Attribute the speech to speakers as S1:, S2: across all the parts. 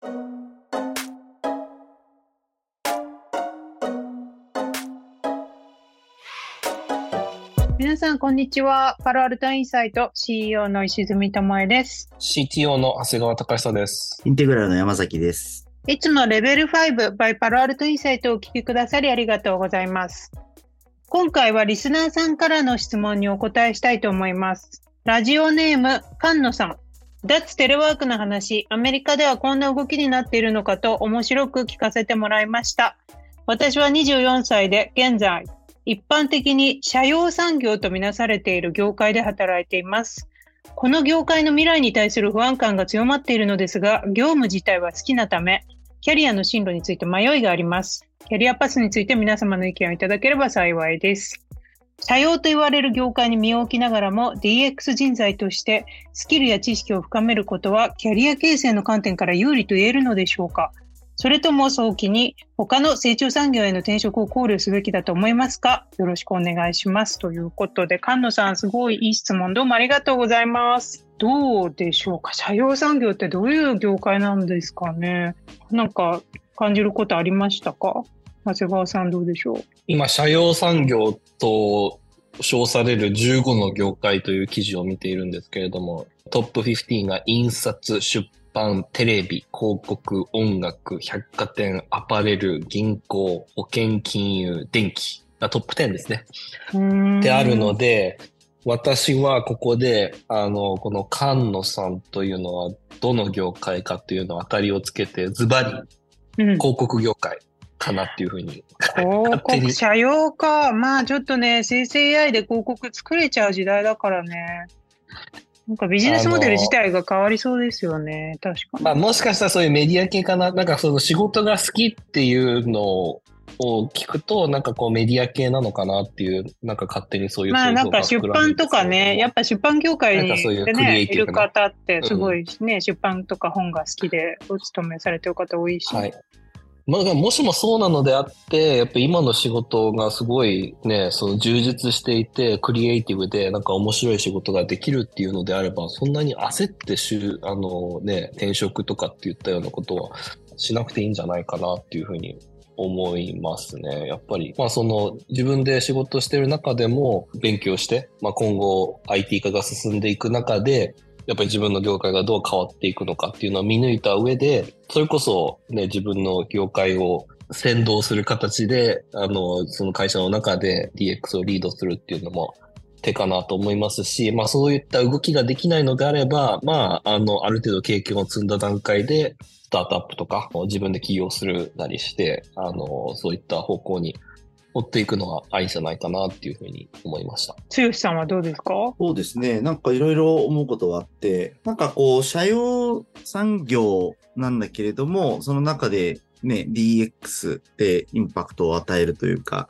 S1: 皆さん、こんにちは。パロアルトインサイト CEO の石積智恵です。
S2: CTO の長谷川隆久です。
S3: インテグラルの山崎です。
S1: いつもレベル5 by パロアルトインサイトをお聞きくださりありがとうございます。今回はリスナーさんからの質問にお答えしたいと思います。ラジオネーム、菅野さん。脱テレワークの話、アメリカではこんな動きになっているのかと面白く聞かせてもらいました。私は24歳で現在、一般的に社用産業とみなされている業界で働いています。この業界の未来に対する不安感が強まっているのですが、業務自体は好きなため、キャリアの進路について迷いがあります。キャリアパスについて皆様の意見をいただければ幸いです。社用と言われる業界に身を置きながらも DX 人材としてスキルや知識を深めることはキャリア形成の観点から有利と言えるのでしょうか？それとも早期に他の成長産業への転職を考慮すべきだと思いますか？よろしくお願いします。ということで、菅野さん、すごいいい質問どうもありがとうございます。どうでしょうか？社用産業ってどういう業界なんですかね？なんか感じることありましたか？長谷川さんどうでしょう？
S2: 今、社用産業と称される15の業界という記事を見ているんですけれども、トップ15が印刷、出版、テレビ、広告、音楽、百貨店、アパレル、銀行、保険、金融、電気がトップ10ですね。であるので、私はここで、あの、この菅野さんというのはどの業界かというのを当たりをつけて、ズバリ
S1: うん、
S2: 広告業界かなっていうふうに。
S1: 広告、社用か。まあちょっとね、生成 AI で広告作れちゃう時代だからね。なんかビジネスモデル自体が変わりそうですよね。確かに。
S2: まあ、もしかしたらそういうメディア系かな。なんかその仕事が好きっていうのを聞くと、なんかこうメディア系なのかなっていう、なんか勝手にそういう
S1: まあなんか出版とかね、やっ
S2: ぱ
S1: ぱ出版業界に
S2: なんかそういう
S1: ね、いる方ってすごいね、出版とか本が好きでお勤めされてる方多いし。
S2: はい。まあ、もしもそうなのであって、やっぱ今の仕事がすごいね、その充実していて、クリエイティブでなんか面白い仕事ができるっていうのであれば、そんなに焦ってしゅ、あのね、転職とかっていったようなことはしなくていいんじゃないかなっていうふうに思いますね。やっぱり、まあその自分で仕事してる中でも勉強して、まあ今後 IT 化が進んでいく中で、やっぱり自分の業界がどう変わっていくのかっていうのを見抜いた上で、それこそね、自分の業界を先導する形で、あの、その会社の中で DX をリードするっていうのも手かなと思いますし、まあそういった動きができないのであれば、まあ、あの、ある程度経験を積んだ段階で、スタートアップとか自分で起業するなりして、あの、そういった方向に追っていくのはありじゃないかなっていうふうに思いました。
S1: 剛さんはどうですか？
S3: そうですね。なんかいろいろ思うことがあって、なんかこう、社用産業なんだけれども、その中でね、DX でインパクトを与えるというか、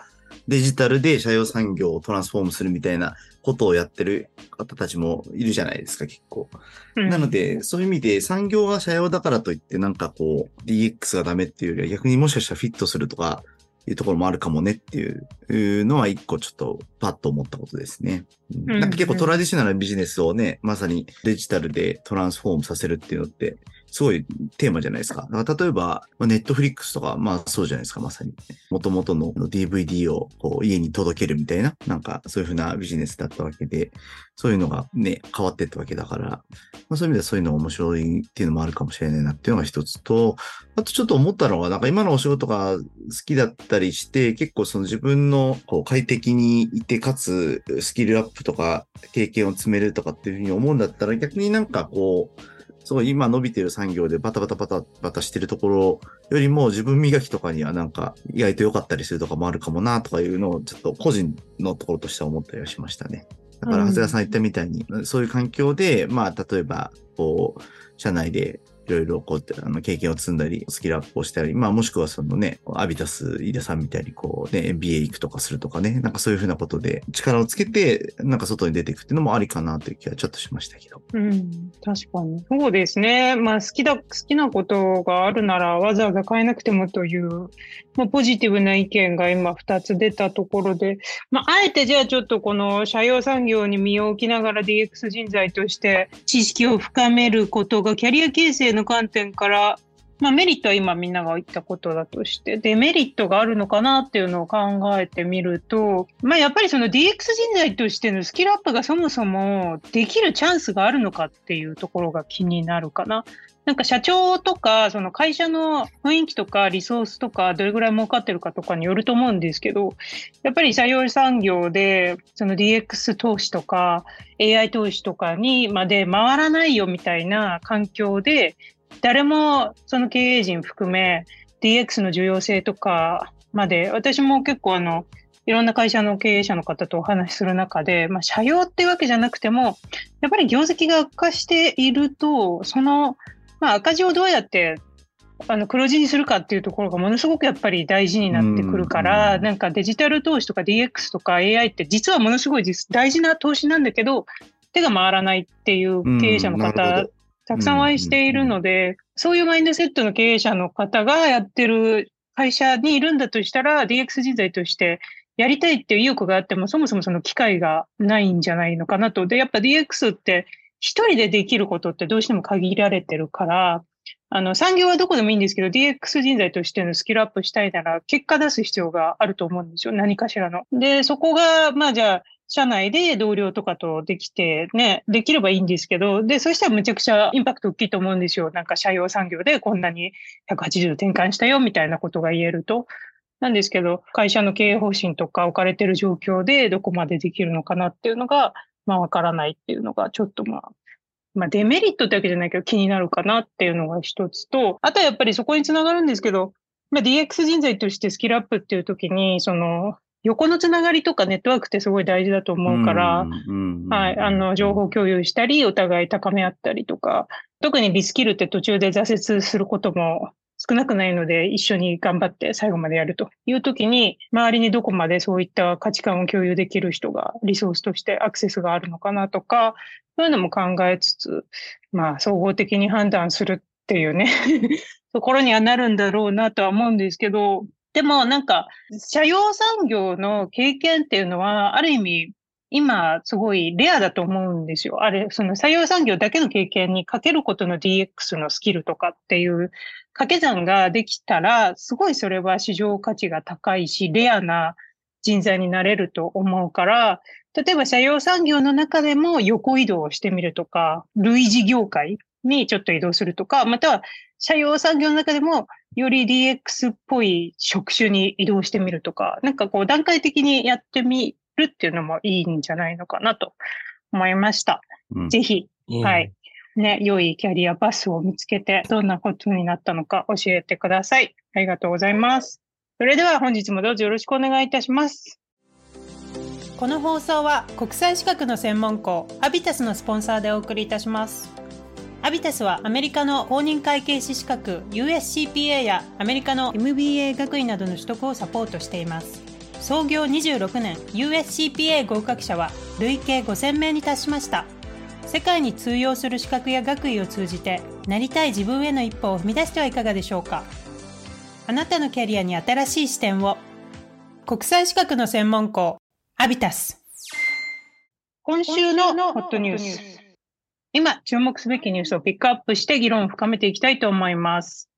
S3: デジタルで社用産業をトランスフォームするみたいなことをやってる方たちもいるじゃないですか、結構。
S1: うん
S3: なので、そういう意味で産業が社用だからといってなんかこう DX がダメっていうよりは逆にもしかしたらフィットするとかいうところもあるかもねっていうのは一個ちょっとパッと思ったことですね。なんか結構トラディショナルなビジネスをね、まさにデジタルでトランスフォームさせるっていうのってすごいテーマじゃないですか。だから例えば、ネットフリックスとか、まあそうじゃないですか、まさに。元々の DVD をこう家に届けるみたいな、なんかそういうふうなビジネスだったわけで、そういうのがね、変わっていったわけだから、まあ、そういう意味ではそういうの面白いっていうのもあるかもしれないなっていうのが一つと、あとちょっと思ったのが、なんか今のお仕事が好きだったりして、結構その自分のこう快適にいて、かつスキルアップとか経験を積めるとかっていうふうに思うんだったら、逆になんかこう、すごい今伸びてる産業でバタバタバタバタしてるところよりも自分磨きとかにはなんか意外と良かったりするとかもあるかもなとかいうのをちょっと個人のところとしては思ったりはしましたね。だから、長谷川さん言ったみたいに、そういう環境で、まあ、例えば、こう、社内でいろいろこう、あの、経験を積んだり、スキルアップをしたり、まあ、もしくはそのね、アビタス、イデさんみたいにこう、ね、NBA 行くとかするとかね、なんかそういうふうなことで力をつけて、なんか外に出ていくっていうのもありかなという気はちょっとしましたけど。
S1: うん、確かに。そうですね。まあ好きだ、好きなことがあるならわざわざ変えなくてもという、まあポジティブな意見が今2つ出たところで、まああえてじゃあちょっとこの社用産業に身を置きながら DX 人材として知識を深めることがキャリア形成の観点からまあメリットは今みんなが言ったことだとして、デメリットがあるのかなっていうのを考えてみると、まあやっぱりその DX 人材としてのスキルアップがそもそもできるチャンスがあるのかっていうところが気になるかな。なんか社長とか、その会社の雰囲気とかリソースとか、どれぐらい儲かってるかとかによると思うんですけど、やっぱり採用産業で、その DX 投資とか AI 投資とかにまで回らないよみたいな環境で、誰もその経営陣含め DX の重要性とかまで、私も結構あの、いろんな会社の経営者の方とお話しする中で、まあ、社用っていうわけじゃなくても、やっぱり業績が悪化していると、そのまあ、赤字をどうやってあの黒字にするかっていうところがものすごくやっぱり大事になってくるから、うん、なんかデジタル投資とか DX とか AI って実はものすごい大事な投資なんだけど、手が回らないっていう経営者の方、うん、たくさんお会いしているので、そういうマインドセットの経営者の方がやってる会社にいるんだとしたら、DX 人材としてやりたいっていう意欲があっても、そもそもその機会がないんじゃないのかなと。で、やっぱ DX って一人でできることってどうしても限られてるから、あの、産業はどこでもいいんですけど、DX 人材としてのスキルアップしたいなら、結果出す必要があると思うんですよ。何かしらの。で、そこが、まあじゃあ、社内で同僚とかとできてね、できればいいんですけど、で、そしたらむちゃくちゃインパクト大きいと思うんですよ。なんか社用産業でこんなに180度転換したよみたいなことが言えると。なんですけど、会社の経営方針とか置かれてる状況でどこまでできるのかなっていうのが、まあわからないっていうのが、ちょっとまあ、まあデメリットってわけじゃないけど気になるかなっていうのが一つと、あとはやっぱりそこにつながるんですけど、まあ DX 人材としてスキルアップっていう時に、その、横のつながりとかネットワークってすごい大事だと思うから、はい、あの、情報共有したり、お互い高め合ったりとか、特にリスキルって途中で挫折することも少なくないので、一緒に頑張って最後までやるという時に、周りにどこまでそういった価値観を共有できる人がリソースとしてアクセスがあるのかなとか、そういうのも考えつつ、まあ、総合的に判断するっていうね ところにはなるんだろうなとは思うんですけど、でもなんか、社用産業の経験っていうのは、ある意味、今、すごいレアだと思うんですよ。あれ、その採用産業だけの経験にかけることの DX のスキルとかっていう掛け算ができたら、すごいそれは市場価値が高いし、レアな人材になれると思うから、例えば社用産業の中でも横移動をしてみるとか、類似業界にちょっと移動するとか、または社用産業の中でもより DX っぽい職種に移動してみるとか、なんかこう段階的にやってみるっていうのもいいんじゃないのかなと思いました。うん、ぜひ、うん、はい。ね、良いキャリアパスを見つけて、どんなことになったのか教えてください。ありがとうございます。それでは本日もどうぞよろしくお願いいたします。この放送は国際資格の専門校アビタスのスポンサーでお送りいたします。アビタスはアメリカの公認会計士資格 USCPA やアメリカの MBA 学位などの取得をサポートしています。創業26年 USCPA 合格者は累計5000名に達しました。世界に通用する資格や学位を通じてなりたい自分への一歩を踏み出してはいかがでしょうかあなたのキャリアに新しい視点を国際資格の専門校アビタス。今週のホットニュース。今、注目すべきニュースをピックアップして議論を深めていきたいと思います。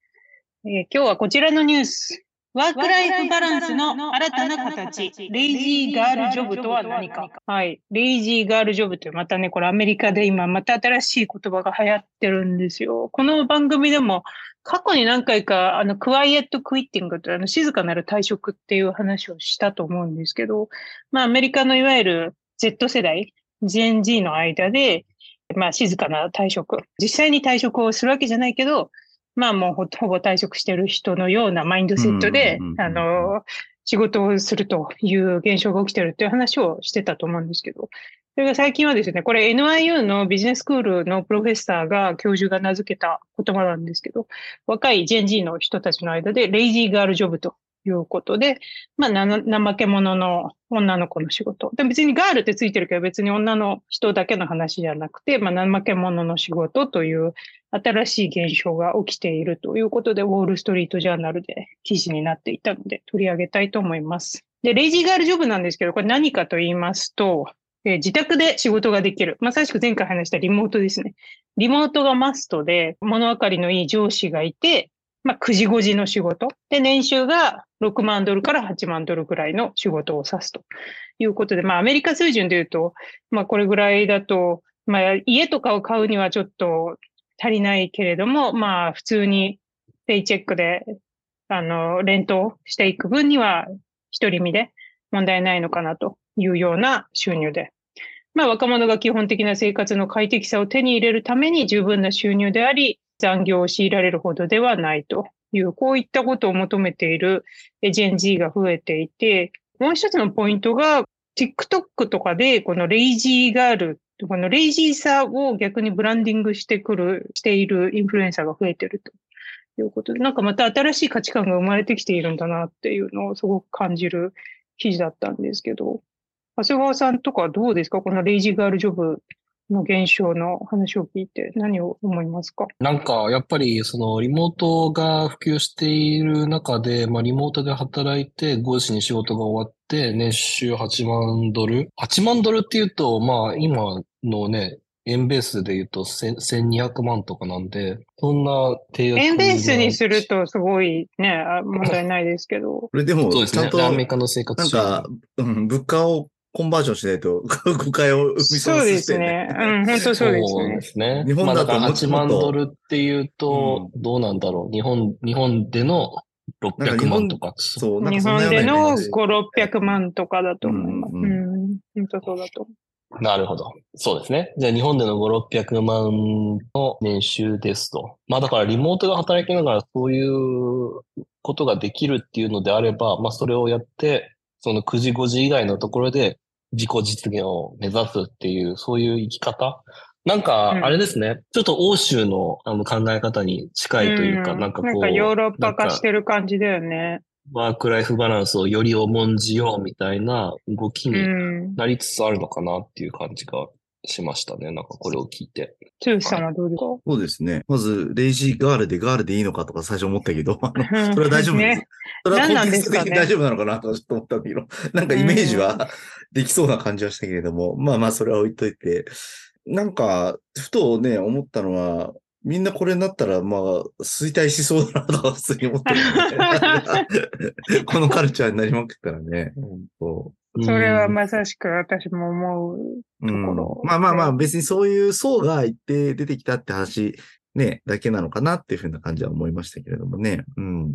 S1: えー、今日はこちらのニュース。ワークライフバランスの新たな形、レイジーガールジョブとは何か。はい。レイジーガールジョブってまたね、これアメリカで今また新しい言葉が流行ってるんですよ。この番組でも過去に何回か、あの、クワイエットクイッティングとあの、静かなる退職っていう話をしたと思うんですけど、まあ、アメリカのいわゆる Z 世代、GNG の間で、まあ、静かな退職。実際に退職をするわけじゃないけど、まあ、もうほぼ退職してる人のようなマインドセットで、あの、仕事をするという現象が起きてるっていう話をしてたと思うんですけど、それが最近はですね、これ NIU のビジネススクールのプロフェッサーが、教授が名付けた言葉なんですけど、若い GNG の人たちの間で、レイジーガールジョブということで、まあ、怠け者の女の子の仕事。で別にガールってついてるけど、別に女の人だけの話じゃなくて、まあ、怠け者の仕事という新しい現象が起きているということで、ウォールストリートジャーナルで記事になっていたので、取り上げたいと思います。で、レイジーガールジョブなんですけど、これ何かと言いますと、えー、自宅で仕事ができる。まさしく前回話したリモートですね。リモートがマストで、物分かりのいい上司がいて、まあ、9時5時の仕事。で、年収が6万ドルから8万ドルぐらいの仕事を指すということで、まあ、アメリカ水準で言うと、まあ、これぐらいだと、まあ、家とかを買うにはちょっと足りないけれども、まあ、普通にペイチェックで、あの、レントしていく分には、一人身で問題ないのかなというような収入で。まあ、若者が基本的な生活の快適さを手に入れるために十分な収入であり、残業を強いられるほどではないという、こういったことを求めているジェン Z が増えていて、もう一つのポイントが、TikTok とかで、このレイジーガール、このレイジーさを逆にブランディングしてくる、しているインフルエンサーが増えていると。いうことで、なんかまた新しい価値観が生まれてきているんだなっていうのをすごく感じる記事だったんですけど、長谷川さんとかどうですか？このレイジーガールジョブの現象の話を聞いて何を思いますか？
S2: なんか、やっぱり、その、リモートが普及している中で、まあ、リモートで働いて、5時に仕事が終わって、年収8万ドル ?8 万ドルっていうと、まあ、今のね、円ベースで言うと1200万とかなんで、そんな
S1: 低円ベースにするとすごいね、問題ないですけど。
S3: これでも。ちゃんと、
S2: アメリカの生活
S3: なんか、うん、物価をコンバージョンしないと 誤解を生み
S1: そうですね。うん、本当そうですね。
S2: そうですね。
S3: 日本だと
S2: まあ、8万ドルっていうと、どうなんだろう。日本、日本での600万とか。
S1: そう、日本での5、600万とかだと思います。うん、うん、本当そうだと思う。
S2: なるほど。そうですね。じゃあ日本での5、600万の年収ですと。まあだからリモートで働きながらそういうことができるっていうのであれば、まあそれをやって、その9時5時以外のところで自己実現を目指すっていう、そういう生き方？なんか、あれですね、うん、ちょっと欧州のあの考え方に近いというか、うん、なんかこう。なんか
S1: ヨーロッパ化してる感じだよね。
S2: ワークライフバランスをより重んじようみたいな動きになりつつあるのかなっていう感じがしましたね。なんかこれを聞いて。
S1: つゆさんはどうですか？
S3: そうですね。まず、レイジーガールでガールでいいのかとか最初思ったけど、あの、それは大丈夫です。ね、それはコンテクスト的に大丈夫なのかなとちょっと思ったけど、なんかイメージはできそうな感じはしたけれども、まあまあそれは置いといて、なんか、ふとね、思ったのは、みんなこれになったら、まあ、衰退しそうだなとか普通に思ってる、このカルチャーになりまくったらね、本当
S1: それはまさしく私も思うところ、
S3: うん、まあまあまあ、別にそういう層が一定出てきたって話、ね、だけなのかなっていうふうな感じは思いましたけれどもね。うん。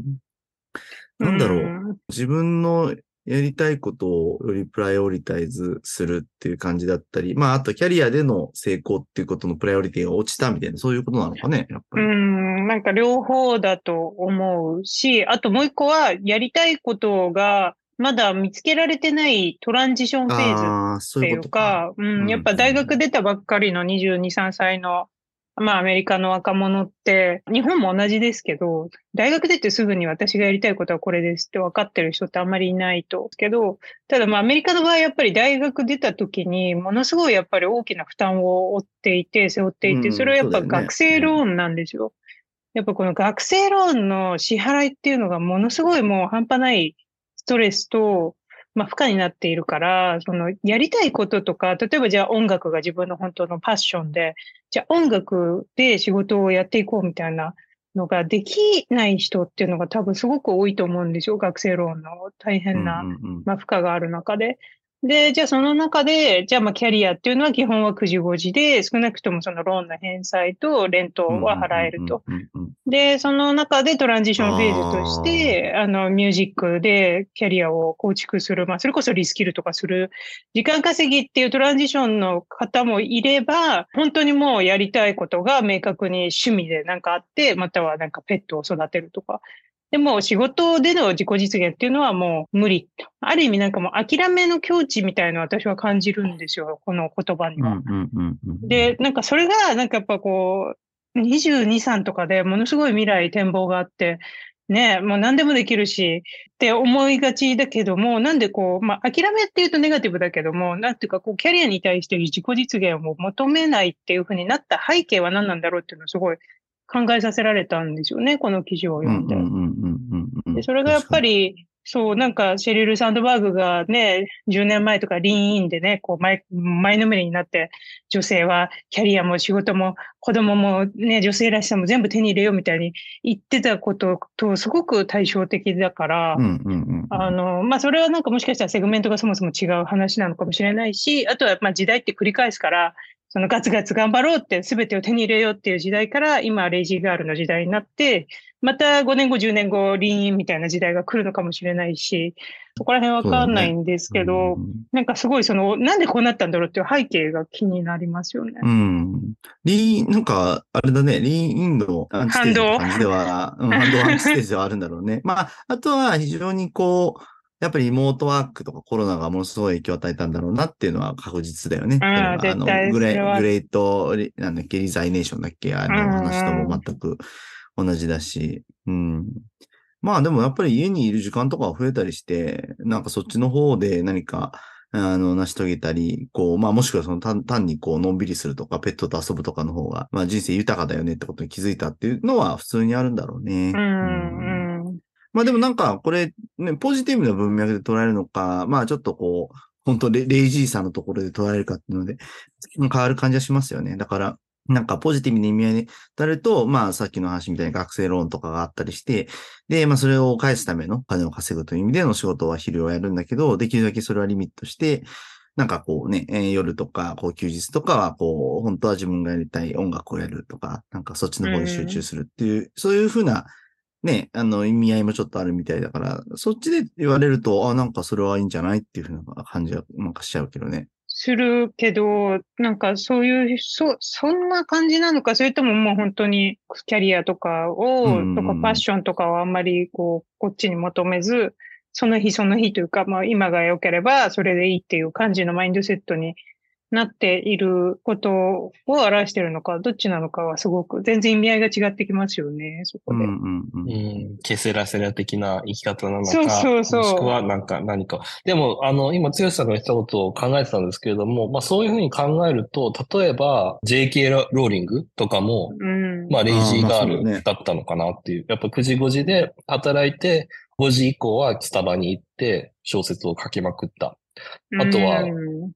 S3: なんだろう。うん、自分のやりたいことをよりプライオリタイズするっていう感じだったり、まあ、あとキャリアでの成功っていうことのプライオリティが落ちたみたいな、そういうことなのかね、やっぱり。
S1: うん、なんか両方だと思うし、あともう一個は、やりたいことが、まだ見つけられてないトランジションフェーズっていうか、ううん、やっぱ大学出たばっかりの22、3歳のまあアメリカの若者って、日本も同じですけど、大学出てすぐに私がやりたいことはこれですって分かってる人ってあんまりいないと。けど、ただまあアメリカの場合やっぱり大学出た時にものすごいやっぱり大きな負担を負っていて、背負っていて、それはやっぱ学生ローンなんですよ。やっぱこの学生ローンの支払いっていうのがものすごいもう半端ないストレスと、まあ、負荷になっているから、その、やりたいこととか、例えばじゃあ音楽が自分の本当のパッションで、じゃあ音楽で仕事をやっていこうみたいなのができない人っていうのが多分すごく多いと思うんですよ。学生ローンの大変な、まあ、負荷がある中で。で、じゃあその中で、じゃあまあキャリアっていうのは基本は9時5時で、少なくともそのローンの返済とレントは払えると。で、その中でトランジションフェーズとして、あの、ミュージックでキャリアを構築する、まあそれこそリスキルとかする、時間稼ぎっていうトランジションの方もいれば、本当にもうやりたいことが明確に趣味でなんかあって、またはなんかペットを育てるとか。でも仕事での自己実現っていうのはもう無理。ある意味なんかもう諦めの境地みたいな私は感じるんですよ、この言葉には。で、なんかそれがなんかやっぱこう、22、3とかでものすごい未来展望があって、ね、もう何でもできるしって思いがちだけども、なんでこう、まあ諦めっていうとネガティブだけども、なんていうかこうキャリアに対して自己実現を求めないっていうふうになった背景は何なんだろうっていうのをすごい考えさせられたんですよね、この記事を読んで。でそれがやっぱり、そう、なんか、シェリル・サンドバーグがね、10年前とかリーンインでね、こう前、前のめりになって、女性はキャリアも仕事も子供もね、女性らしさも全部手に入れようみたいに言ってたこととすごく対照的だから、あの、まあ、それはなんかもしかしたらセグメントがそもそも違う話なのかもしれないし、あとはまあ時代って繰り返すから、そのガツガツ頑張ろうって全てを手に入れようっていう時代から、今レイジーガールの時代になって、また5年後、10年後、リーンみたいな時代が来るのかもしれないし、そこら辺わかんないんですけど、ねうん、なんかすごいその、なんでこうなったんだろうっていう背景が気になりますよね。
S3: うん。リーン、なんか、あれだね、リーンインドアンチテージの感じでは、うん、反動アンチテージではあるんだろうね。まあ、あとは非常にこう、やっぱりリモートワークとかコロナがものすごい影響を与えたんだろうなっていうのは確実だよね。
S1: あ
S3: のグレグレート、なんだっけ、リザイネーションだっけ、あの話とも全く同じだし。うん。まあでもやっぱり家にいる時間とか増えたりして、なんかそっちの方で何か、あの、成し遂げたり、こう、まあもしくはその単単にこう、のんびりするとか、ペットと遊ぶとかの方が、まあ人生豊かだよねってことに気づいたっていうのは普通にあるんだろうね。
S1: うん、うん
S3: まあでもなんか、これ、ね、ポジティブな文脈で捉えるのか、まあちょっとこう、本当レレイジーさんのところで捉えるかっていうので、変わる感じはしますよね。だから、なんかポジティブな意味合いになると、まあさっきの話みたいに学生ローンとかがあったりして、で、まあそれを返すための金を稼ぐという意味での仕事は昼をやるんだけど、できるだけそれはリミットして、なんかこうね、えー、夜とか、こう休日とかは、こう、本当は自分がやりたい音楽をやるとか、なんかそっちの方に集中するっていう、うそういうふうなね、あの、意味合いもちょっとあるみたいだから、そっちで言われると、あ、なんかそれはいいんじゃないっていうふうな感じは、なんかしちゃうけどね。
S1: するけど、なんかそういう、そ、そんな感じなのか、それとももう本当にキャリアとかを、とかファッションとかをあんまりこう、こっちに求めず、その日その日というか、まあ今が良ければそれでいいっていう感じのマインドセットになっていることを表しているのか、どっちなのかはすごく、全然意味合いが違ってきますよね、そこで。うんうん
S2: うん。ケセラセラ的な生き方なのか、
S1: そうそうそう。
S2: もしくはなんか何か。でも、あの、今、剛さんが言ったことを考えてたんですけれども、まあそういうふうに考えると、例えば、JK ローリングとかも、うん、まあレイジーガールだったのかなっていう。やっぱ9時5時で働いて、5時以降はスタバに行って小説を書きまくった。あとは、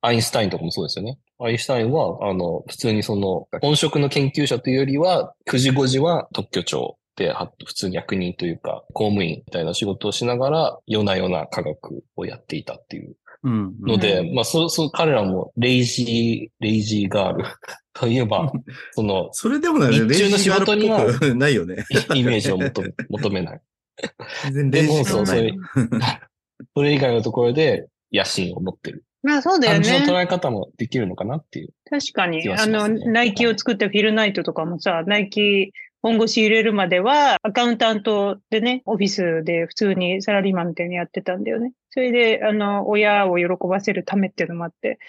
S2: アインシュタインとかもそうですよね。アインシュタインは、あの、普通にその、本職の研究者というよりは、9時5時は特許庁で、普通に役人というか、公務員みたいな仕事をしながら、夜な夜な科学をやっていたっていうので、うんうん、まあ、そう、そう、彼らも、レイジー、レイジーガール といえば、その、
S3: それでもね、
S2: 日中の仕事には、
S3: ないよね。
S2: イメージを求め求めない。
S3: 全然でも、
S2: そう、そういう、それ以外のところで、野心を持ってる。
S1: まあそうだよね。
S2: 感じの捉え方もできるのかなっていう、ね、
S1: 確かに。あの、ナイキを作ったフィルナイトとかもさ、ナイキ本腰入れるまでは、アカウンタントでね、オフィスで普通にサラリーマンみたいにやってたんだよね。それで、あの、親を喜ばせるためっていうのもあって、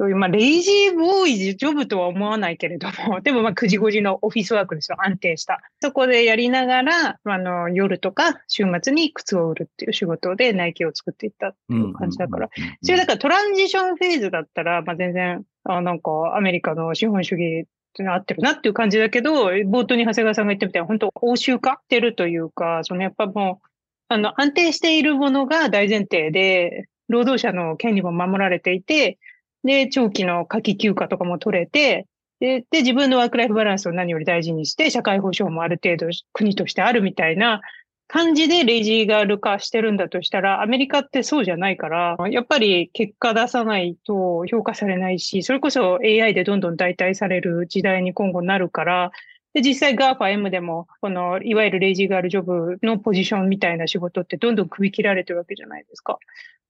S1: そういう、まあ、レイジーボーイジョブとは思わないけれども、でも、まあ、9時5時のオフィスワークですよ。安定した。そこでやりながら、あの、夜とか週末に靴を売るっていう仕事でナイキを作っていったっていう感じだから。それだからトランジションフェーズだったら、まあ、全然、あなんかアメリカの資本主義って合ってるなっていう感じだけど、冒頭に長谷川さんが言ったみたいに、本当欧州化ってるというか、そのやっぱもう、あの、安定しているものが大前提で、労働者の権利も守られていて、で、長期の夏季休暇とかも取れて、で、で、自分のワークライフバランスを何より大事にして、社会保障もある程度国としてあるみたいな感じでレイジーガール化してるんだとしたら、アメリカってそうじゃないから、やっぱり結果出さないと評価されないし、それこそ AI でどんどん代替される時代に今後なるから、で、実際 GAFAM でも、この、いわゆるレイジーガールジョブのポジションみたいな仕事ってどんどん首切られてるわけじゃないですか。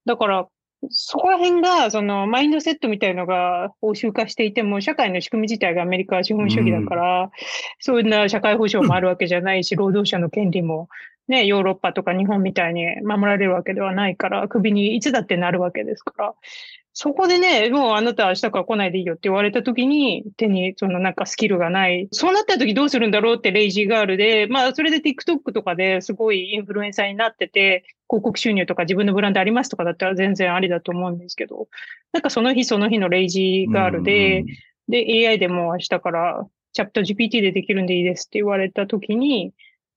S1: だから、そこら辺が、その、マインドセットみたいのが欧州化していても、社会の仕組み自体がアメリカは資本主義だから、うん、そんな社会保障もあるわけじゃないし、労働者の権利も、ね、ヨーロッパとか日本みたいに守られるわけではないから、首にいつだってなるわけですから、そこでね、もうあなた明日から来ないでいいよって言われた時に、手にそのなんかスキルがない。そうなった時どうするんだろうってレイジーガールで、まあそれで TikTok とかですごいインフルエンサーになってて、広告収入とか自分のブランドありますとかだったら全然ありだと思うんですけど、なんかその日その日のレイジーガールで、で AI でも明日からチャプター GPT でできるんでいいですって言われた時に、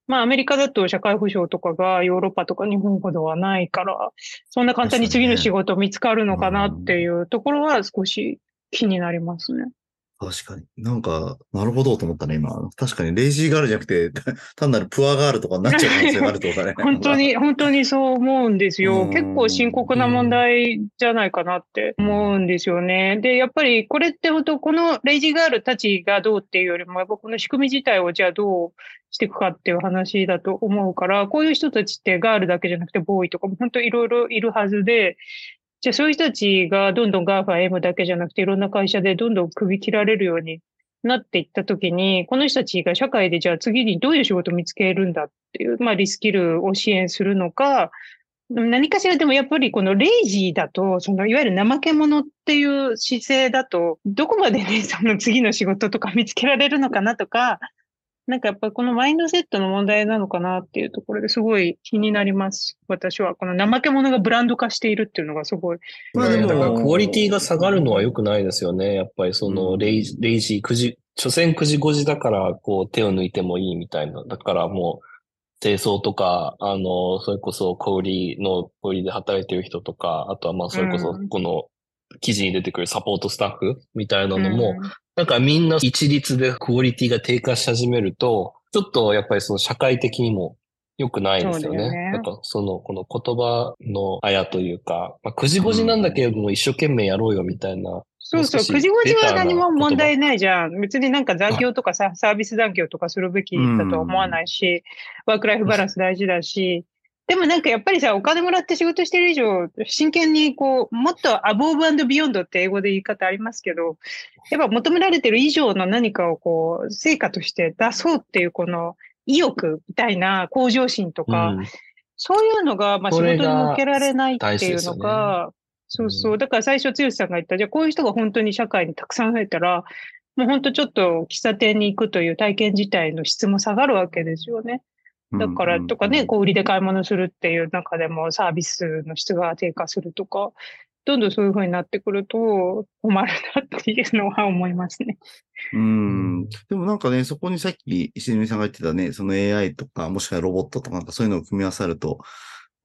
S1: まあアメリカだと社会保障とかがヨーロッパとか日本ほどはないから、そんな簡単に次の仕事見つかるのかなっていうところは少し気になりますね。
S3: 確かに。なんか、なるほどと思ったね、今。確かに、レイジーガールじゃなくて、単なるプアガールとかになっちゃう可能性があるとだね。
S1: 本当に、本当にそう思うんですよ。
S3: うん
S1: 結構深刻な問題じゃないかなって思うんですよね。で、やっぱりこれって本当、このレイジーガールたちがどうっていうよりも、やっぱこの仕組み自体をじゃあどうしていくかっていう話だと思うから、こういう人たちってガールだけじゃなくてボーイとかも本当いろいろいるはずで、じゃあそういう人たちがどんどん GAFA、M だけじゃなくていろんな会社でどんどん首切られるようになっていったときに、この人たちが社会でじゃあ次にどういう仕事を見つけるんだっていう、まあリスキルを支援するのか、何かしらでもやっぱりこのレイジーだと、そのいわゆる怠け者っていう姿勢だと、どこまでね、その次の仕事とか見つけられるのかなとか、なんかやっぱこのマインドセットの問題なのかなっていうところですごい気になります。私は。この怠け者がブランド化しているっていうのがすごい。
S3: まあでも
S2: だからクオリティが下がるのは良くないですよね。やっぱりそのレイジ、レイジー9時、所詮9時5時だからこう手を抜いてもいいみたいな。だからもう清掃とか、あの、それこそ小売りの小売りで働いてる人とか、あとはまあそれこそ
S1: うん
S2: この記事に出てくるサポートスタッフみたいなのも、
S1: うん
S2: なんかみんな一律でクオリティが低下し始めると、ちょっとやっぱりその社会的にも良くないですよね。
S1: ね
S2: なんかその、この言葉のあやというか、まあ、9時5時なんだけれども一生懸命やろうよみたいな。
S1: そうそう、
S2: もう少し
S1: 9時5時は何も問題ないじゃん。別になんか残業とかさ、サービス残業とかするべきだとは思わないし、ワークライフバランス大事だし、でもなんかやっぱりさ、お金もらって仕事してる以上、真剣にこう、もっとアボーブビヨンドって英語で言い方ありますけど、やっぱ求められてる以上の何かをこう、成果として出そうっていうこの意欲みたいな向上心とか、
S2: うん
S1: そういうのが、まあ、仕事に向けられないっていうのが、そうそうう。だから最初、剛さんが言った、じゃあこういう人が本当に社会にたくさん増えたら、もう本当ちょっと喫茶店に行くという体験自体の質も下がるわけですよね。だから、とかね、小売りで買い物するっていう中でもサービスの質が低下するとか、どんどんそういう風になってくると困るなっていうのは思いますね。
S3: うん。でもなんかね、そこにさっき石見さんが言ってたね、その AI とか、もしくはロボットとかなんかそういうのを組み合わさると、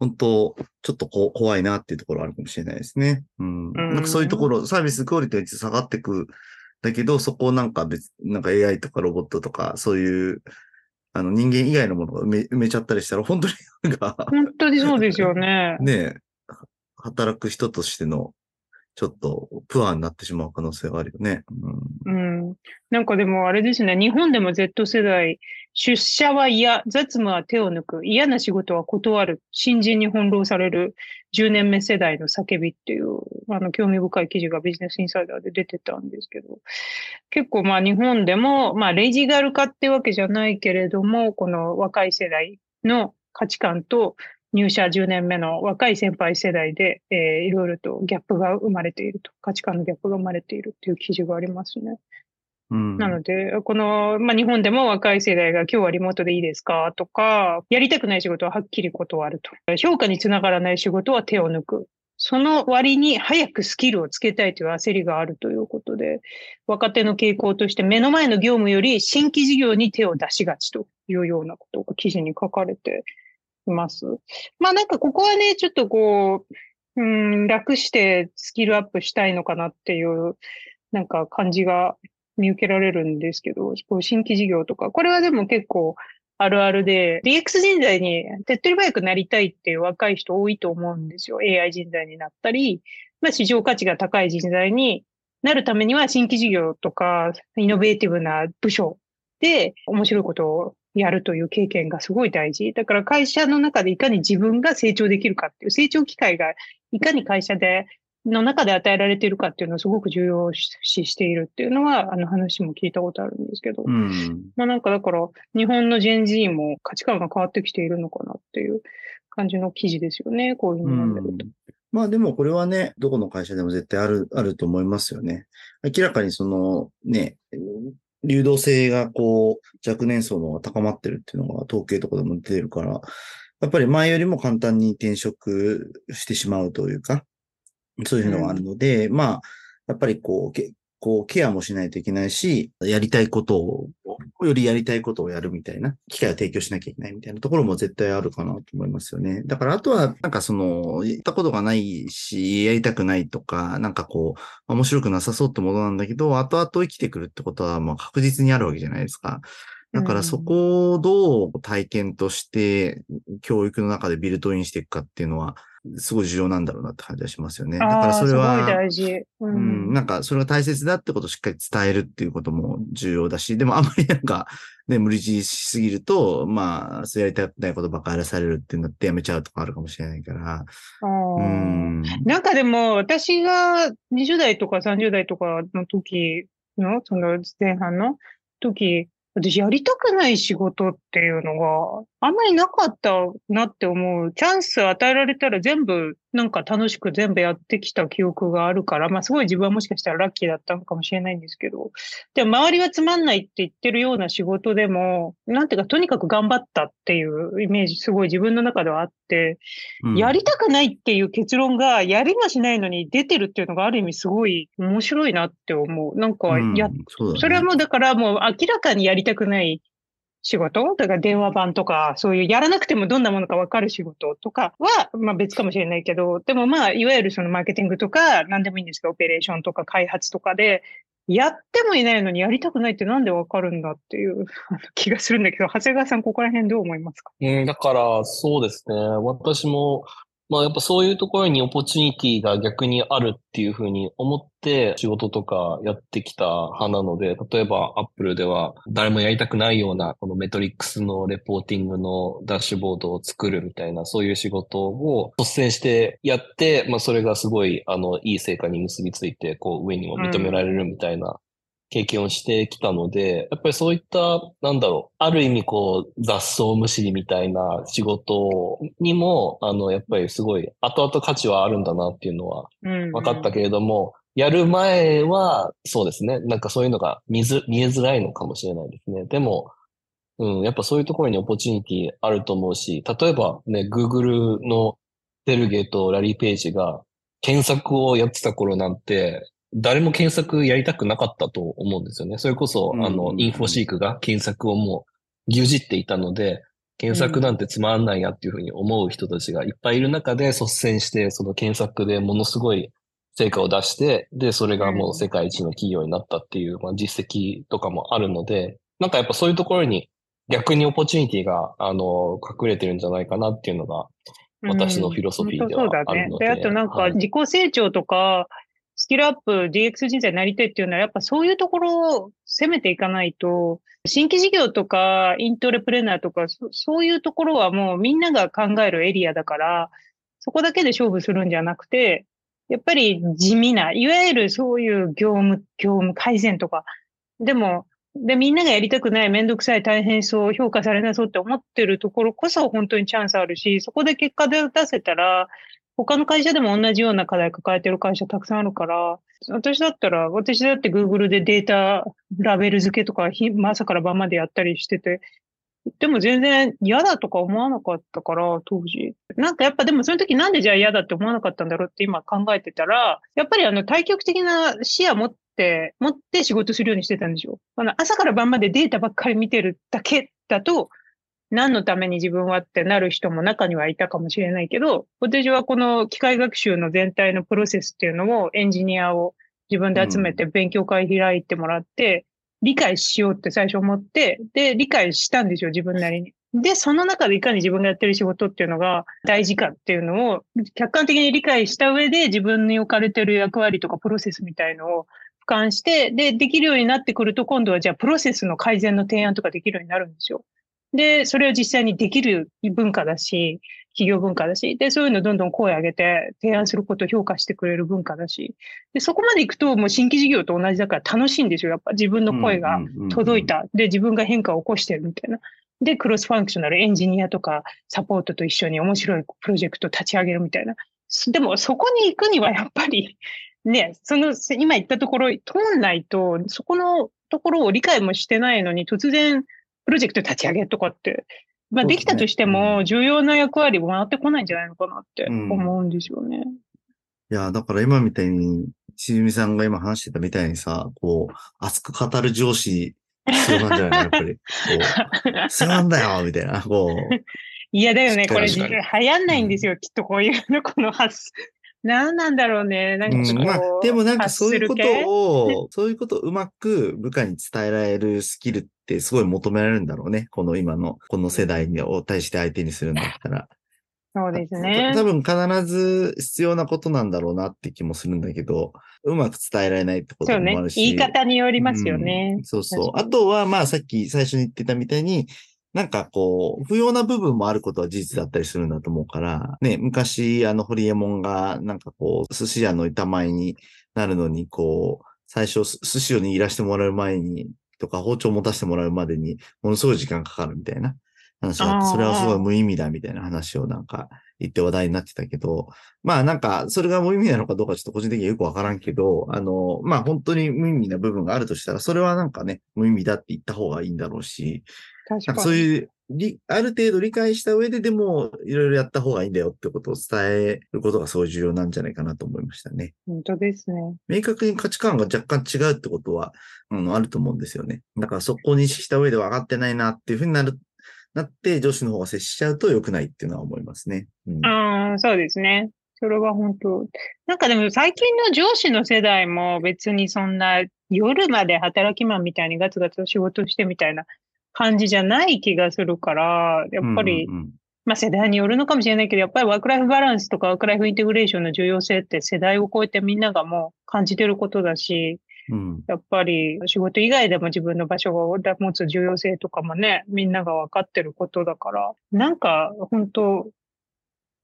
S3: 本当ちょっとこ怖いなっていうところあるかもしれないですね。うん。なんかそういうところ、サービスクオリティが下がってくだけど、そこをなんか別、なんか AI とかロボットとか、そういう、あの人間以外のものが埋め埋めちゃったりしたら、本当になんか、
S1: 本当にそうですよね。
S3: ねえ、働く人としての、ちょっと、プアになってしまう可能性があるよね。うん
S1: うん。なんかでもあれですね、日本でも Z 世代、出社は嫌、雑務は手を抜く、嫌な仕事は断る、新人に翻弄される。10年目世代の叫びっていう、あの、興味深い記事がビジネスインサイダーで出てたんですけど、結構まあ日本でも、まあレジガル化ってわけじゃないけれども、この若い世代の価値観と入社10年目の若い先輩世代で、えーいろいろとギャップが生まれていると、価値観のギャップが生まれているっていう記事がありますね。なので、この、まあ、日本でも若い世代が今日はリモートでいいですか？とか、やりたくない仕事ははっきり断ると。評価につながらない仕事は手を抜く。その割に早くスキルをつけたいという焦りがあるということで、若手の傾向として目の前の業務より新規事業に手を出しがちというようなことが記事に書かれています。まあなんかここはね、ちょっとこう、うん、楽してスキルアップしたいのかなっていう、なんか感じが見受けられるんですけど、新規事業とか、これはでも結構あるあるで、DX 人材に手っ取り早くなりたいっていう若い人多いと思うんですよ。AI 人材になったり、まあ市場価値が高い人材になるためには新規事業とか、イノベーティブな部署で面白いことをやるという経験がすごい大事。だから会社の中でいかに自分が成長できるかっていう成長機会がいかに会社での中で与えられているかっていうのをすごく重要視しているっていうのは、あの話も聞いたことあるんですけど。
S3: うん。
S1: まあなんかだから、日本のジェン Z も価値観が変わってきているのかなっていう感じの記事ですよね。こういうの読んでると。
S3: まあでもこれはね、どこの会社でも絶対ある、あると思いますよね。明らかにそのね、流動性がこう若年層の方が高まってるっていうのが統計とかでも出てるから、やっぱり前よりも簡単に転職してしまうというか、そういうのがあるので、まあ、やっぱりこう、けこう、ケアもしないといけないし、やりたいことを、よりやりたいことをやるみたいな、機会を提供しなきゃいけないみたいなところも絶対あるかなと思いますよね。だからあとは、なんかその、やったことがないし、やりたくないとか、なんかこう、面白くなさそうってものなんだけど、後々生きてくるってことは、まあ確実にあるわけじゃないですか。だからそこをどう体験として教育の中でビルトインしていくかっていうのは、すごい重要なんだろうなって感じはしますよね。だからそれは、
S1: 大事。
S3: うん、なんかそれが大切だってことをしっかり伝えるっていうことも重要だし、でもあんまりなんか、ね、無理強いしすぎると、まあ、そうやりたくないことばっかりやらされるっていうのってやめちゃうとかあるかもしれないから。
S1: うん、なんかでも、私が20代とか30代とかの時の、その前半の時、私やりたくない仕事っていうのがあんまりなかったなって思う。チャンス与えられたら全部なんか楽しく全部やってきた記憶があるから、まあすごい自分はもしかしたらラッキーだったのかもしれないんですけど、でも周りはつまんないって言ってるような仕事でも、なんていうかとにかく頑張ったっていうイメージすごい自分の中ではあって、うん、やりたくないっていう結論がやりもしないのに出てるっていうのがある意味すごい面白いなって思う。なんかや、うんそね、それはもうだからもう明らかにやりたくない仕事？だから電話番とか、そういうやらなくてもどんなものかわかる仕事とかは、まあ別かもしれないけど、でもまあ、いわゆるそのマーケティングとか、何でもいいんですけど、オペレーションとか開発とかで、やってもいないのにやりたくないってなんでわかるんだっていう気がするんだけど、長谷川さん、ここら辺どう思いますか？
S2: うん、だから、そうですね。私も、まあやっぱそういうところに opportunity が逆にあるっていうふうに思って仕事とかやってきた派なので、例えばアップルでは誰もやりたくないようなこの metrics の reporting のダッシュボードを作るみたいなそういう仕事を率先してやって、まあそれがすごいあのいい成果に結びついてこう上にも認められるみたいな経験をしてきたので、やっぱりそういった、なんだろう、ある意味こう、雑草むしりみたいな仕事にも、あの、やっぱりすごい、後々価値はあるんだなっていうのは分かったけれども、うんうん、やる前は、そうですね、なんかそういうのが見ず見えづらいのかもしれないですね。でも、うん、やっぱそういうところにオポチュニティあると思うし、例えばね、Google のデルゲとラリー・ページが検索をやってた頃なんて、誰も検索やりたくなかったと思うんですよね。それこそ、あの、インフォシークが検索をもう牛耳っていたので、検索なんてつまんないやっていうふうに思う人たちがいっぱいいる中で率先して、その検索でものすごい成果を出して、で、それがもう世界一の企業になったっていう、まあ、実績とかもあるので、なんかやっぱそういうところに逆にオポチュニティが、あの、隠れてるんじゃないかなっていうのが、私のフィロソフィーではあるので。
S1: うん、そうだね。で、あとなんか自己成長とか、スキルアップ、DX 人材になりたいっていうのは、やっぱそういうところを攻めていかないと、新規事業とか、イントレプレナーとかそ、そういうところはもうみんなが考えるエリアだから、そこだけで勝負するんじゃなくて、やっぱり地味な、いわゆるそういう業務、業務改善とか、でも、で、みんながやりたくない、めんどくさい、大変そう、評価されなそうって思ってるところこそ本当にチャンスあるし、そこで結果で出せたら、他の会社でも同じような課題抱えてる会社たくさんあるから、私だったら、私だって Google でデータラベル付けとか、朝から晩までやったりしてて、でも全然嫌だとか思わなかったから、当時。なんかやっぱでもその時なんでじゃあ嫌だって思わなかったんだろうって今考えてたら、やっぱりあの対極的な視野持って、持って仕事するようにしてたんでしょ。あの朝から晩までデータばっかり見てるだけだと、何のために自分はってなる人も中にはいたかもしれないけど、私はこの機械学習の全体のプロセスっていうのをエンジニアを自分で集めて勉強会開いてもらって、理解しようって最初思って、で、理解したんですよ、自分なりに。で、その中でいかに自分がやってる仕事っていうのが大事かっていうのを客観的に理解した上で自分に置かれてる役割とかプロセスみたいのを俯瞰して、で、できるようになってくると今度はじゃあプロセスの改善の提案とかできるようになるんですよ。で、それを実際にできる文化だし、企業文化だし、で、そういうのをどんどん声上げて提案することを評価してくれる文化だし、で、そこまで行くともう新規事業と同じだから楽しいんですよ。やっぱ自分の声が届いた。で、自分が変化を起こしてるみたいな。で、 cross-functional エンジニアとかサポートと一緒に面白いプロジェクト立ち上げるみたいな。でも、そこに行くにはやっぱり、ね、その、今言ったところ通んないと、そこのところを理解もしてないのに突然プロジェクト立ち上げとかって、まあ、できたとしても、重要な役割も回ってこないんじゃないのかなって思うんですよね。
S3: いや、だから今みたいにしじみさんが今話してたみたいにさ、こう、熱く語る上司、必要なんじゃないかな、やっぱり。こう、そうなんだよみたいな、こう。
S1: いや、だよね。これ、流行んないんですよ。きっとこういうの、この発、なんなんだろうね。なんかこう、
S3: うん、まあ、でもなんかそういうことを、そういうことをうまく部下に伝えられるスキルってすごい求められるんだろうね。この今の、この世代にを対して相手にするんだったら。
S1: そうですね。
S3: 多分必ず必要なことなんだろうなって気もするんだけど、うまく伝えられないってこと
S1: そうね
S3: もある。し。
S1: 言い方によりますよね
S3: うん。そうそう。あとは、まあさっき最初に言ってたみたいに、なんかこう、不要な部分もあることは事実だったりするんだと思うから、ね、昔、あの、ホリエモンが、なんかこう、寿司屋の板前になるのに、こう、最初、寿司を握らせてもらう前に、とか、包丁を持たせてもらうまでに、ものすごい時間かかるみたいな話があって、それはすごい無意味だみたいな話をなんか言って話題になってたけど、まあなんか、それが無意味なのかどうかちょっと個人的にはよくわからんけど、あの、まあ本当に無意味な部分があるとしたら、それはなんかね、無意味だって言った方がいいんだろうし、そういう、りある程度理解した上ででも、いろいろやった方がいいんだよってことを伝えることがすごい重要なんじゃないかなと思いましたね。
S1: 本当ですね。
S3: 明確に価値観が若干違うってことは、あの、あると思うんですよね。だからそこを認識した上で分かってないなっていうふうになる、なって上司の方が接しちゃうと良くないっていうのは思いますね。うん。
S1: ああ、そうですね。それは本当。なんかでも最近の上司の世代も別にそんな夜まで働きマンみたいにガツガツ仕事してみたいな感じじゃない気がするから、やっぱり、
S3: うんうん
S1: まあ世代によるのかもしれないけど、やっぱりワークライフバランスとかワークライフインテグレーションの重要性って世代を超えてみんながもう感じてることだし、
S3: うん。
S1: やっぱり仕事以外でも自分の場所を持つ重要性とかもね、みんなが分かってることだから、なんか本当、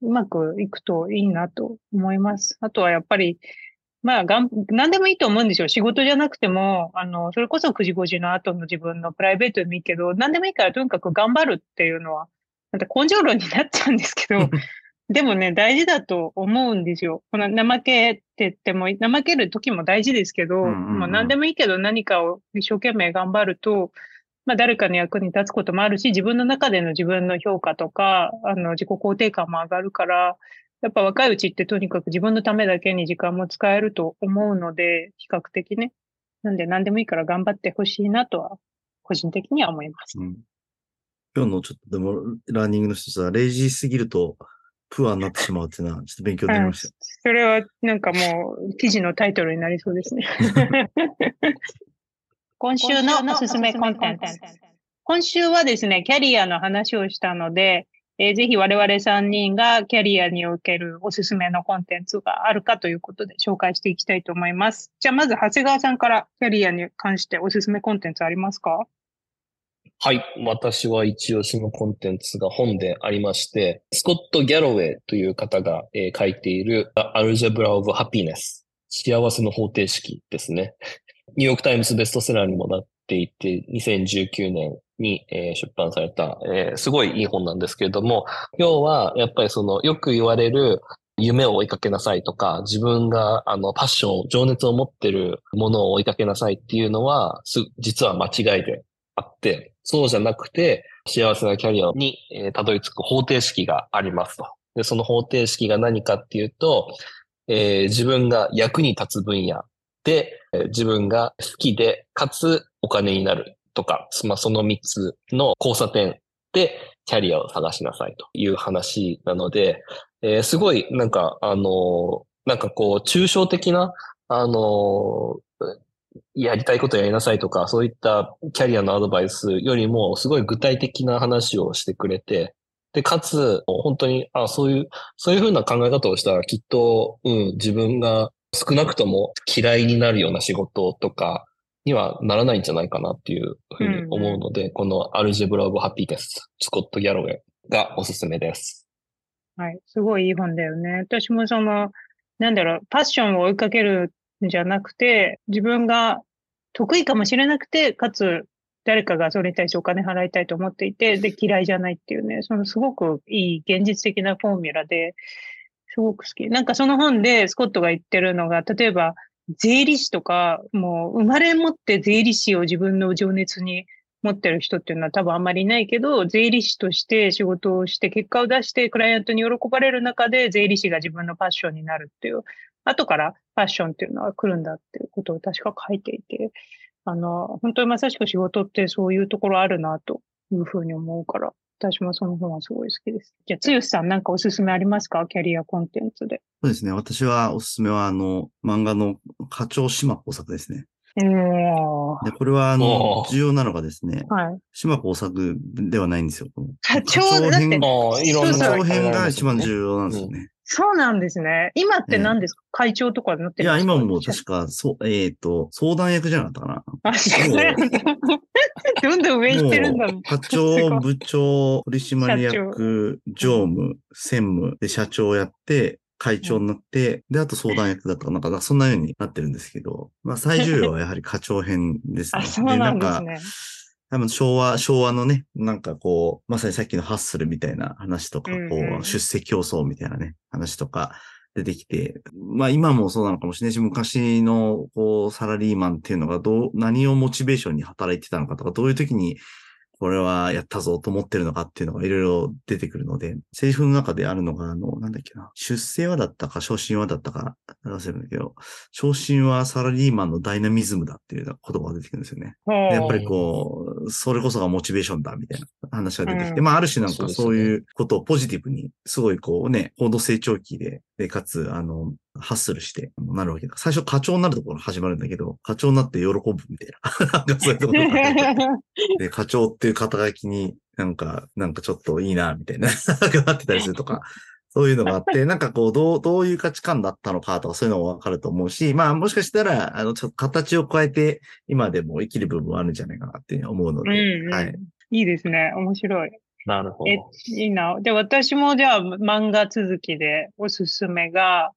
S1: うまくいくといいなと思います。あとはやっぱり、まあ、がん、何でもいいと思うんですよ。仕事じゃなくても、あの、それこそ9時5時の後の自分のプライベートでもいいけど、何でもいいからとにかく頑張るっていうのは、なんか根性論になっちゃうんですけど、でもね、大事だと思うんですよ。この怠けって言っても、怠ける時も大事ですけど、
S3: うんうんうん
S1: まあ何でもいいけど何かを一生懸命頑張ると、まあ誰かの役に立つこともあるし、自分の中での自分の評価とか、あの自己肯定感も上がるから、やっぱ若いうちってとにかく自分のためだけに時間も使えると思うので、比較的ね。なんで何でもいいから頑張ってほしいなとは、個人的には思います。
S3: うん今日のちょっとでも、ラーニングの一つは、レイジーすぎると、プアになってしまうっていうのは、ちょっと勉強になりました。
S1: それはなんかもう記事のタイトルになりそうですね。今週のおすすめコンテンツ。今週はですね、キャリアの話をしたので、えーぜひ我々3人がキャリアにおけるおすすめのコンテンツがあるかということで紹介していきたいと思います。じゃあまず長谷川さんからキャリアに関しておすすめコンテンツありますか？
S2: はい。私は一押しのコンテンツが本でありまして、スコット・ギャロウェイという方が、えー書いている The Algebra of Happiness 幸せの方程式ですね。ニューヨークタイムズベストセラーにもなっていて、2019年に、えー出版された、えーすごいいい本なんですけれども、要はやっぱりそのよく言われる夢を追いかけなさいとか、自分があのパッション、情熱を持ってるものを追いかけなさいっていうのは、実は間違いであって、そうじゃなくて、幸せなキャリアに、えーたどり着く方程式がありますと。で、その方程式が何かっていうと、えー自分が役に立つ分野で、えー自分が好きで、かつお金になるとか、まあ、その3つの交差点でキャリアを探しなさいという話なので、えーすごいなんか、あのーなんかこう、抽象的な、あのーやりたいことやりなさいとか、そういったキャリアのアドバイスよりも、すごい具体的な話をしてくれて、で、かつ、本当に、あ、そういう、そういうふうな考え方をしたら、きっと、うん、自分が少なくとも嫌いになるような仕事とかにはならないんじゃないかなっていうふうに思うので、このアルジェブラ・オブ・ハッピーです。スコット・ギャロウェイがおすすめです。
S1: はい。すごいいい本だよね。私もその、なんだろう、パッションを追いかけるんじゃなくて、自分が得意かもしれなくて、かつ、誰かがそれに対してお金払いたいと思っていて、で、嫌いじゃないっていうね、そのすごくいい現実的なフォーミュラで、すごく好き。なんかその本でスコットが言ってるのが、例えば、税理士とか、もう生まれ持って税理士を自分の情熱に持ってる人っていうのは多分あんまりいないけど、税理士として仕事をして結果を出してクライアントに喜ばれる中で税理士が自分のパッションになるっていう。後からファッションっていうのは来るんだっていうことを確か書いていて、あの、本当にまさしく仕事ってそういうところあるなというふうに思うから、私もその本はすごい好きです。じゃあ、つゆさんなんかおすすめありますか？キャリアコンテンツで。
S3: そうですね。私はおすすめは、あの、漫画の課長島工作ですね。
S1: ええー、
S3: で、これは、あの重要なのがですね、
S1: はい。
S3: 島工作ではないんですよ。
S1: 課長だって
S3: 課長編が一番重要なんですよね。
S1: そうなんですね。今って何ですか、会長とかになって
S3: いや、
S1: るんですか？
S3: 今も確か、そう、えっ、と、相談役じゃなかったかな。
S1: あ、そうなんだ。どんどん上行ってるんだもん。
S3: 課長、
S1: い
S3: 部長、取締役、常務、専務で社長やって、会長になって、で、あと相談役だとか、なんか、そんなようになってるんですけど、まあ、最重要はやはり課長編ですね。
S1: あ、そうなんです
S3: か、
S1: ね。
S3: 多分昭和、昭和のね、なんかこう、まさにさっきのハッスルみたいな話とか、こ
S1: うんうん。
S3: う、出世競争みたいなね、話とか出てきて、まあ今もそうなのかもしれないし、昔のこう、サラリーマンっていうのがどう、何をモチベーションに働いてたのかとか、どういう時にこれはやったぞと思ってるのかっていうのがいろいろ出てくるので、セリフの中であるのが、あの、なんだっけな、出世はだったか、昇進はだったか、忘れるんだけど、昇進はサラリーマンのダイナミズムだっていう言葉が出てくるんですよね。やっぱりこう、それこそがモチベーションだみたいな話が出てきて、
S1: うん。
S3: まあある種なんかそういうことをポジティブに、すごいこうね、高度成長期で、で、かつ、あの、ハッスルしてなるわけだ。最初課長になるところ始まるんだけど、課長になって喜ぶみたいな。なんかそういうところで、課長っていう肩書きになんか、なんかちょっといいな、みたいな、なってたりするとか、そういうのがあって、なんかこう、どう、どういう価値観だったのかとか、そういうのもわかると思うし、まあ、もしかしたら、あの、ちょっと形を変えて、今でも生きる部分はあるんじゃないかなっていうふうに思うの
S1: うん
S3: で、
S1: うん
S3: はい。
S1: いいですね。面白い。
S2: なるほど。
S1: え、いいな。で、私もじゃあ漫画続きでおすすめが、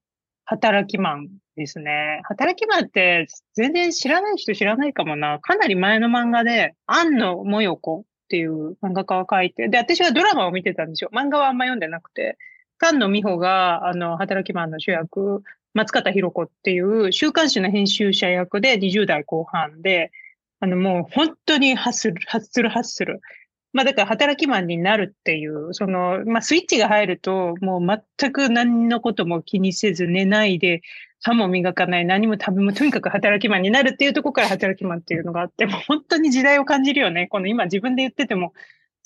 S1: 働きマンですね。働きマンって全然知らない人知らないかもな。かなり前の漫画で、安野もよこっていう漫画家が書いて、で、私はドラマを見てたんですよ。漫画はあんま読んでなくて、菅野美穂が、あの、働きマンの主役、松方弘子っていう週刊誌の編集者役で20代後半で、あの、もう本当にハッスル、ハッスル、ハッスル。まあだから働きマンになるっていう、その、まあスイッチが入ると、もう全く何のことも気にせず寝ないで、歯も磨かない、何も食べも、とにかく働きマンになるっていうところから働きマンっていうのがあって、もう本当に時代を感じるよね。この今自分で言ってても、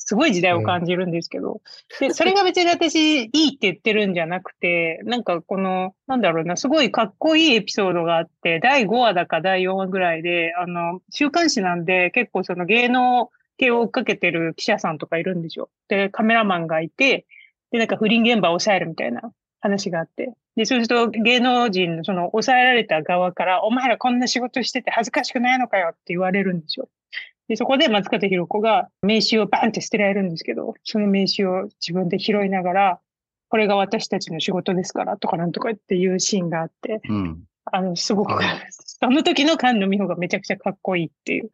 S1: すごい時代を感じるんですけど。で、それが別に私いいって言ってるんじゃなくて、なんかこの、なんだろうな、すごいかっこいいエピソードがあって、第5話だか第4話ぐらいで、あの、週刊誌なんで結構その芸能系を追っかけてる記者さんとかいるんですよ。で、カメラマンがいて、で、なんか不倫現場を抑えるみたいな話があって。で、そうすると芸能人のその抑えられた側から、お前らこんな仕事してて恥ずかしくないのかよって言われるんですよ。で、そこで松方弘子が名刺をバンって捨てられるんですけど、その名刺を自分で拾いながら、これが私たちの仕事ですからとかなんとかっていうシーンがあって、
S3: うん。
S1: あの、すごく
S2: うん、
S1: その時の菅野美穂がめちゃくちゃかっこいいっていう、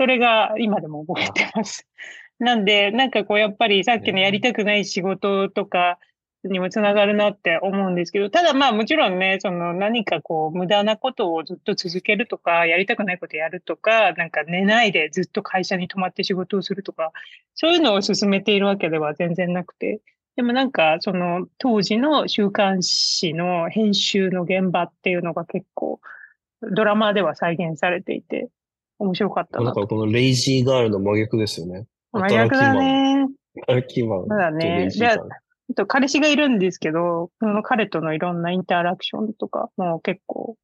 S1: それが今でも覚えてます。なんで、なんかこう、やっぱりさっきのやりたくない仕事とかにもつながるなって思うんですけど、ただまあもちろんね、その何かこう、無駄なことをずっと続けるとか、やりたくないことやるとか、なんか寝ないでずっと会社に泊まって仕事をするとか、そういうのを進めているわけでは全然なくて、でもなんか、その当時の週刊誌の編集の現場っていうのが結構ドラマでは再現されていて、面白かった
S2: な
S1: なんと。
S2: かこのレイジーガールの真逆ですよね。
S1: 真逆だね。
S2: 働きマン。
S1: そうだね
S2: とレイジーガール
S1: あと彼氏がいるんですけど、その彼とのいろんなインタラクションとかも結構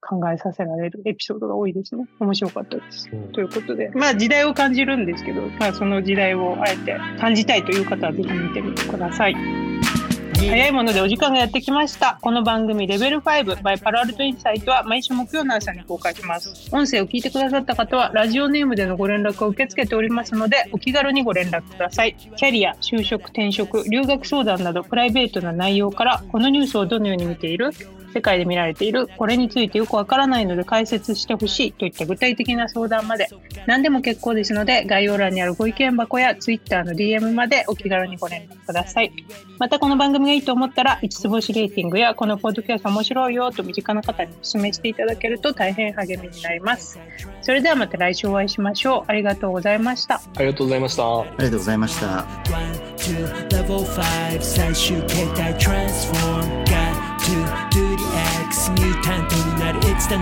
S1: 考えさせられるエピソードが多いですね。面白かったです。
S2: うん
S1: ということで、まあ時代を感じるんですけど、まあその時代をあえて感じたいという方はぜひ見てみてください。早いものでお時間がやってきました。この番組レベル5 by パラアルトインサイトは毎週木曜の朝に公開します。音声を聞いてくださった方はラジオネームでのご連絡を受け付けておりますのでお気軽にご連絡ください。キャリア、就職、転職、留学相談などプライベートな内容からこのニュースをどのように見ている？世界で見られているこれについてよくわからないので解説してほしいといった具体的な相談まで何でも結構ですので概要欄にあるご意見箱や Twitter の DM までお気軽にご連絡ください。またこの番組がいいと思ったら5つ星レーティングやこのポッドキャスト面白いよと身近な方にお勧めしていただけると大変励みになります。それではまた来週お会いしましょう。ありがとうございました。
S2: ありがとうございました。
S3: ありがとうございました。
S4: One, two, level five 最終形態 transform X ミュータントになる It's ー。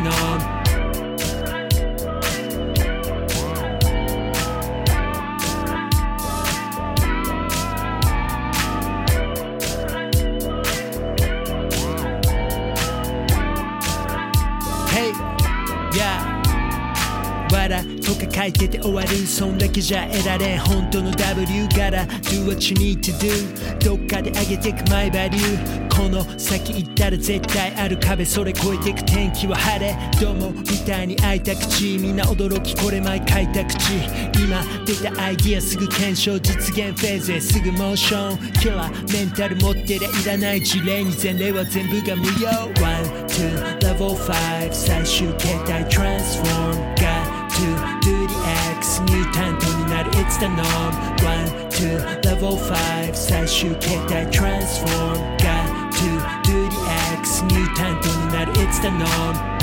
S4: hey yeah。笑とか書いてて終わるそんだけじゃ得られん本当の W から Do what you need to do どっかで上げてく My value この先行ったら絶対ある壁それ越えていく天気は晴れ。どうもみたいに開いた口みんな驚きこれ前開いた口今出たアイディアすぐ検証実現フェーズへすぐモーションキラーメンタル持ってりゃいらない事例に前例は全部が無用。One, two, level 5最終形態 transform Got to do the X ミュータントになる It's the norm One, two, level 5最終形態 transform Got Max Newton, that it's the norm.